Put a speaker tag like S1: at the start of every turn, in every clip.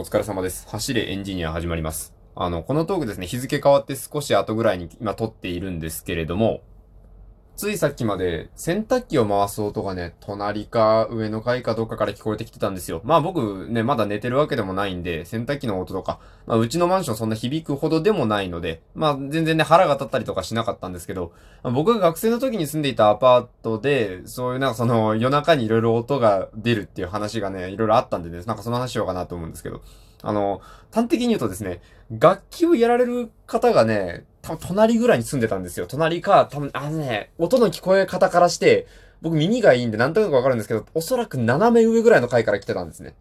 S1: お疲れ様です。走れエンジニア始まります。あの、このトークですね、日付変わって少し後ぐらいに今撮っているんですけれども、ついさっきまで洗濯機を回す音がね、隣か上の階かどっかから聞こえてきてたんですよ。まあ僕ね、まだ寝てるわけでもないんで、洗濯機の音とか、まあうちのマンションそんな響くほどでもないので、まあ全然ね、腹が立ったりとかしなかったんですけど、僕が学生の時に住んでいたアパートで、そういうなんかその夜中にいろいろ音が出るっていう話がね、いろいろあったんでね、なんかその話しようかなと思うんですけど、あの、端的に言うとですね、楽器をやられる方がね、隣ぐらいに住んでたんですよ。隣か、多分、あのね、音の聞こえ方からして、僕耳がいいんでなんとなくわかるんですけど、おそらく斜め上ぐらいの階から来てたんですね。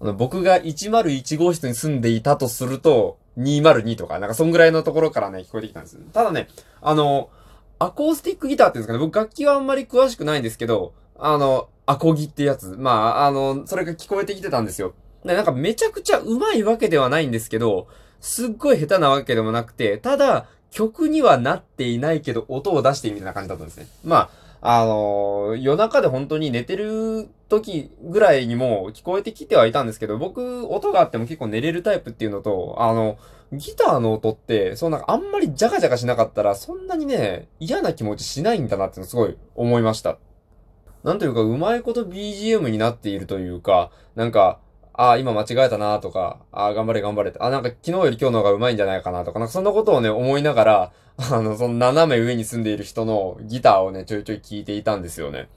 S1: あの僕が101号室に住んでいたとすると、202とか、なんかそんぐらいのところからね、聞こえてきたんです。ただね、あの、アコースティックギターっていうんですかね、僕楽器はあんまり詳しくないんですけど、あの、アコギってやつ。まあ、あの、それが聞こえてきてたんですよ。で、なんかめちゃくちゃ上手いわけではないんですけど、すっごい下手なわけでもなくて、ただ、曲にはなっていないけど、音を出してみたいな感じだったんですね。まあ、あのー、夜中で本当に寝てる時ぐらいにも聞こえてきてはいたんですけど、僕、音があっても結構寝れるタイプっていうのと、あの、ギターの音って、そうなんかあんまりジャカジャカしなかったら、そんなにね、嫌な気持ちしないんだなっていうのすごい思いました。なんというか、うまいこと BGM になっているというか、なんか、ああ、今間違えたなとか、ああ、頑張れ頑張れって、あなんか昨日より今日の方が上手いんじゃないかなとか、なんかそんなことをね、思いながら、あの、その斜め上に住んでいる人のギターをね、ちょいちょい聴いていたんですよね。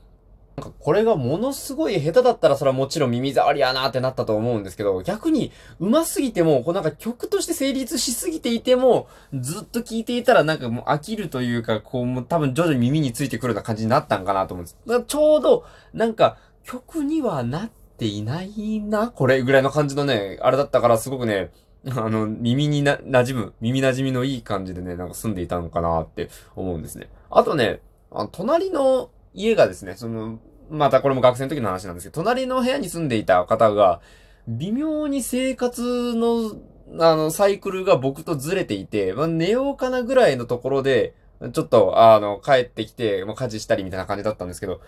S1: なんかこれがものすごい下手だったらそれはもちろん耳障りやなってなったと思うんですけど、逆に上手すぎても、こうなんか曲として成立しすぎていても、ずっと聴いていたらなんかもう飽きるというか、こうもう多分徐々に耳についてくるような感じになったんかなと思うんです。だからちょうど、なんか曲にはなってっていないな？これぐらいの感じのね、あれだったからすごくね、あの、耳にな、馴染む、耳馴染みのいい感じでね、なんか住んでいたのかなって思うんですね。あとね、あ隣の家がですね、その、またこれも学生の時の話なんですけど、隣の部屋に住んでいた方が、微妙に生活の、あの、サイクルが僕とずれていて、まあ、寝ようかなぐらいのところで、ちょっと、あの、帰ってきて、もう家事したりみたいな感じだったんですけど、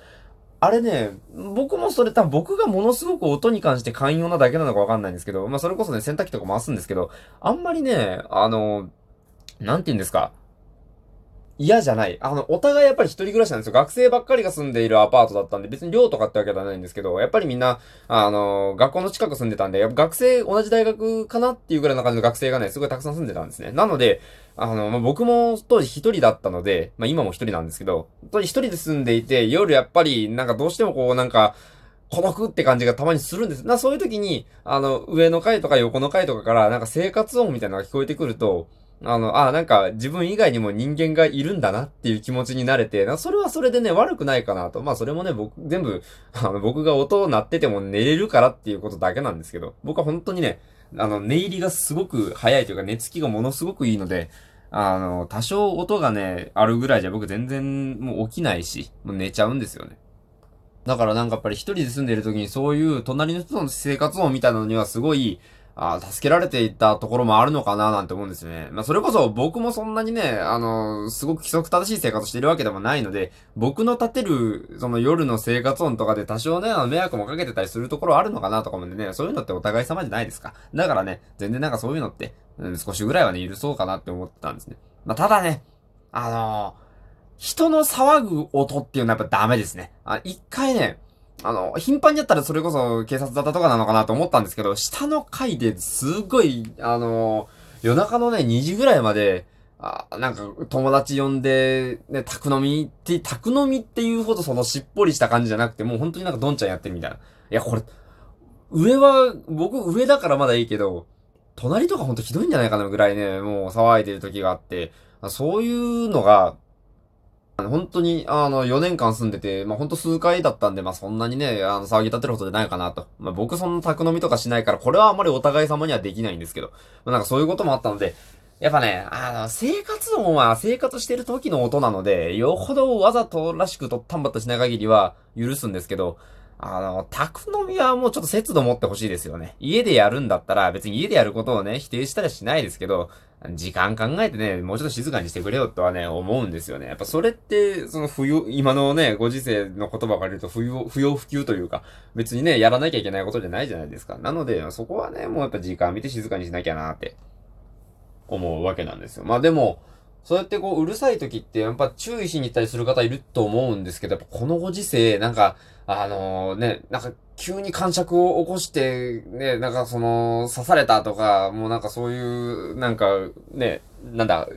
S1: あれね、僕もそれ多分僕がものすごく音に関して寛容なだけなのかわかんないんですけど、まあそれこそね、洗濯機とか回すんですけど、あんまりね、あの、なんて言うんですか。嫌じゃない。あの、お互いやっぱり一人暮らしなんですよ。学生ばっかりが住んでいるアパートだったんで、別に寮とかってわけではないんですけど、やっぱりみんな、あの、学校の近く住んでたんで、学生、同じ大学かなっていうぐらいの感じの学生がね、すごいたくさん住んでたんですね。なので、あの、まあ、僕も当時一人だったので、まあ、今も一人なんですけど、当時一人で住んでいて、夜やっぱり、なんかどうしてもこう、なんか、孤独って感じがたまにするんです。な、そういう時に、あの、上の階とか横の階とかから、なんか生活音みたいなのが聞こえてくると、あの、あ、なんか自分以外にも人間がいるんだなっていう気持ちになれて、それはそれでね、悪くないかなと。まあそれもね、僕、全部、あの、僕が音を鳴ってても寝れるからっていうことだけなんですけど、僕は本当にね、あの、寝入りがすごく早いというか、寝つきがものすごくいいので、あの、多少音がね、あるぐらいじゃ僕全然もう起きないし、もう寝ちゃうんですよね。だからなんかやっぱり一人で住んでる時にそういう隣の人の生活音みたいなのにはすごい、あ助けられていったところもあるのかななんて思うんですね。まあ、それこそ僕もそんなにね、あの、すごく規則正しい生活しているわけでもないので、僕の立てる、その夜の生活音とかで多少ね、あの、迷惑もかけてたりするところあるのかなとか思うんでね、そういうのってお互い様じゃないですか。だからね、全然なんかそういうのって、うん、少しぐらいはね、許そうかなって思ってたんですね。まあ、ただね、あのー、人の騒ぐ音っていうのはやっぱダメですね。あ、一回ね、あの、頻繁にやったらそれこそ警察だったとかなのかなと思ったんですけど、下の階ですごい、あの、夜中のね、2時ぐらいまで、あなんか、友達呼んで、ね、宅飲みって、宅飲みっていうほどそのしっぽりした感じじゃなくて、もう本当になんかドンちゃんやってるみたいな。いや、これ、上は、僕上だからまだいいけど、隣とかほんとひどいんじゃないかなぐらいね、もう騒いでる時があって、そういうのが、本当に、あの、4年間住んでて、まあ、ほんと数回だったんで、まあ、そんなにね、あの、騒ぎ立てることじゃないかなと。まあ、僕そんな宅飲みとかしないから、これはあんまりお互い様にはできないんですけど、まあ、なんかそういうこともあったので、やっぱね、あの、生活音は生活してる時の音なので、よほどわざとらしくとったんばったしない限りは許すんですけど、あの、宅飲みはもうちょっと節度持ってほしいですよね。家でやるんだったら別に家でやることをね、否定したりしないですけど、時間考えてね、もうちょっと静かにしてくれよとはね、思うんですよね。やっぱそれって、その不要、今のね、ご時世の言葉から言うと不要、不要不急というか、別にね、やらなきゃいけないことじゃないじゃないですか。なので、そこはね、もうやっぱ時間見て静かにしなきゃなって思うわけなんですよ。まあでも、そうやってこう、うるさい時って、やっぱ注意しに行ったりする方いると思うんですけど、やっぱこのご時世、なんか、あのー、ね、なんか、急に感触を起こして、ね、なんかその、刺されたとか、もうなんかそういう、なんか、ね、なんだ、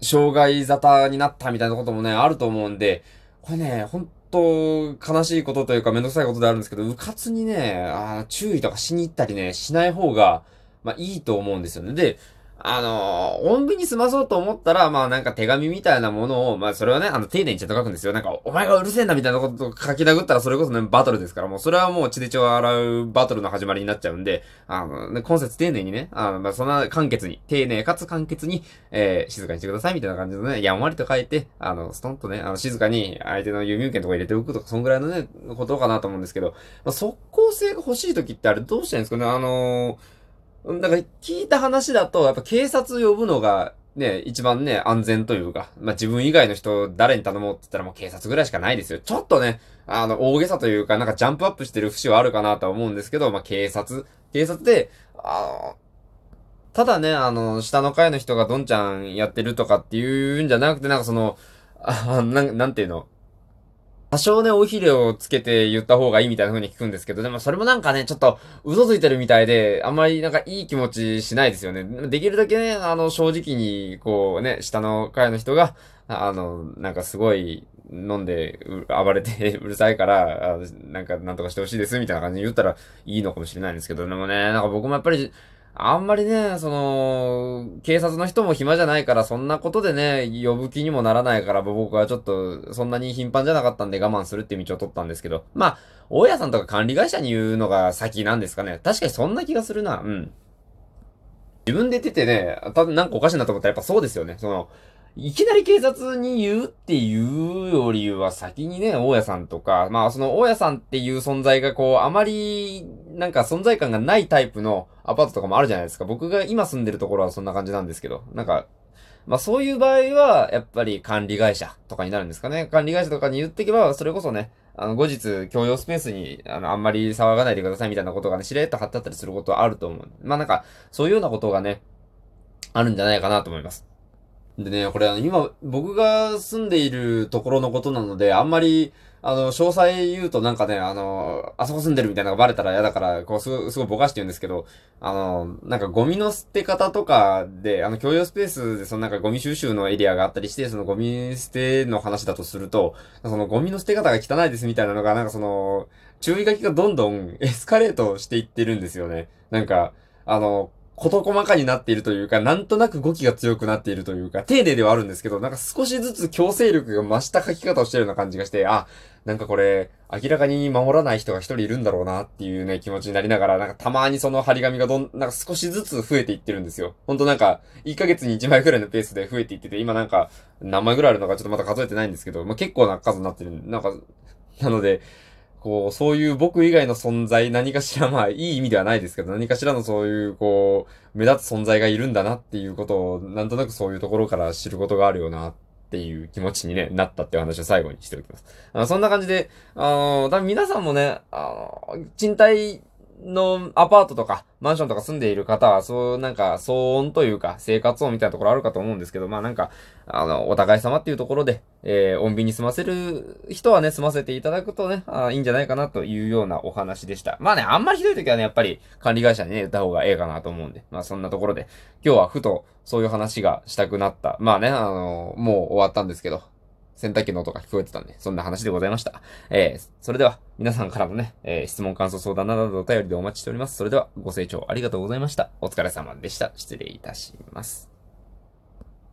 S1: 障害沙汰になったみたいなこともね、あると思うんで、これね、本当悲しいことというかめんどくさいことであるんですけど、うかつにね、あ注意とかしに行ったりね、しない方が、まあいいと思うんですよね。で、あのー、穏便に済まそうと思ったら、まあなんか手紙みたいなものを、まあそれはね、あの、丁寧にちゃんと書くんですよ。なんか、お前がうるせえんだみたいなことを書き殴ったらそれこそね、バトルですから、もうそれはもう血で血を洗うバトルの始まりになっちゃうんで、あの、ね、今節丁寧にね、あの、まあそんな簡潔に、丁寧かつ簡潔に、えー、静かにしてくださいみたいな感じでね、やんわりと書いて、あの、ストンとね、あの、静かに相手の郵便券とか入れておくとか、そんぐらいのね、ことかなと思うんですけど、まあ即効性が欲しい時ってあれどうしたらいいんですかね？あのーだから聞いた話だと、やっぱ警察呼ぶのが、ね、一番ね、安全というか、まあ、自分以外の人誰に頼もうって言ったらもう警察ぐらいしかないですよ。ちょっとね、あの、大げさというか、なんかジャンプアップしてる節はあるかなとは思うんですけど、まあ、警察、警察で、あの、ただね、あの、下の階の人がどんちゃんやってるとかっていうんじゃなくて、なんかその、あ、なん、なんていうの、多少ね、おひれをつけて言った方がいいみたいな風に聞くんですけど、でもそれもなんかね、ちょっと嘘ついてるみたいで、あんまりなんかいい気持ちしないですよね。できるだけね、あの、正直に、こうね、下の階の人が、あの、なんかすごい、飲んで、暴れてうるさいから、なんかなんとかしてほしいですみたいな感じで言ったらいいのかもしれないんですけど、でもね、なんか僕もやっぱり、あんまりね、その、警察の人も暇じゃないから、そんなことでね、呼ぶ気にもならないから、僕はちょっと、そんなに頻繁じゃなかったんで我慢するって道を取ったんですけど、まあ、大家さんとか管理会社に言うのが先なんですかね。確かにそんな気がするな。うん。自分で出てね、たなんかおかしいなと思ったらやっぱそうですよね。その、いきなり警察に言うっていうよりは先にね、大家さんとか、まあその大家さんっていう存在がこう、あまりなんか存在感がないタイプのアパートとかもあるじゃないですか。僕が今住んでるところはそんな感じなんですけど、なんか、まあそういう場合は、やっぱり管理会社とかになるんですかね。管理会社とかに言っていけば、それこそね、あの、後日、共用スペースに、あの、あんまり騒がないでくださいみたいなことがね、しれっと貼ってあったりすることはあると思う。まあなんか、そういうようなことがね、あるんじゃないかなと思います。でね、これあの、今、僕が住んでいるところのことなので、あんまり、あの、詳細言うとなんかね、あの、あそこ住んでるみたいなのがバレたら嫌だから、こう、すごい、すごいぼかして言うんですけど、あの、なんかゴミの捨て方とかで、あの、共用スペースで、そのなんかゴミ収集のエリアがあったりして、そのゴミ捨ての話だとすると、そのゴミの捨て方が汚いですみたいなのが、なんかその、注意書きがどんどんエスカレートしていってるんですよね。なんか、あの、事細かになっているというか、なんとなく語気が強くなっているというか、丁寧ではあるんですけど、なんか少しずつ強制力が増した書き方をしてるような感じがして、あ、なんかこれ、明らかに守らない人が一人いるんだろうなっていうね、気持ちになりながら、なんかたまにその張り紙がどん、なんか少しずつ増えていってるんですよ。ほんとなんか、1ヶ月に1枚くらいのペースで増えていってて、今なんか、何枚くらいあるのかちょっとまだ数えてないんですけど、まあ、結構な数になってる。なんか、なので、こう、そういう僕以外の存在、何かしら、まあ、いい意味ではないですけど、何かしらのそういう、こう、目立つ存在がいるんだなっていうことを、なんとなくそういうところから知ることがあるよな、っていう気持ちにね、なったっていう話を最後にしておきます。あのそんな感じで、あの、多分皆さんもね、あの、賃貸のアパートとか、マンションとか住んでいる方は、そう、なんか、騒音というか、生活音みたいなところあるかと思うんですけど、まあなんか、あの、お互い様っていうところで、えー、穏便に済ませる人はね、済ませていただくとね、あいいんじゃないかなというようなお話でした。まあね、あんまりひどい時はね、やっぱり管理会社にね、言った方がええかなと思うんで、まあそんなところで、今日はふと、そういう話がしたくなった。まあね、あの、もう終わったんですけど、洗濯機の音が聞こえてたんで、そんな話でございました。えー、それでは、皆さんからのね、えー、質問、感想、相談などのお便りでお待ちしております。それでは、ご清聴ありがとうございました。お疲れ様でした。失礼いたします。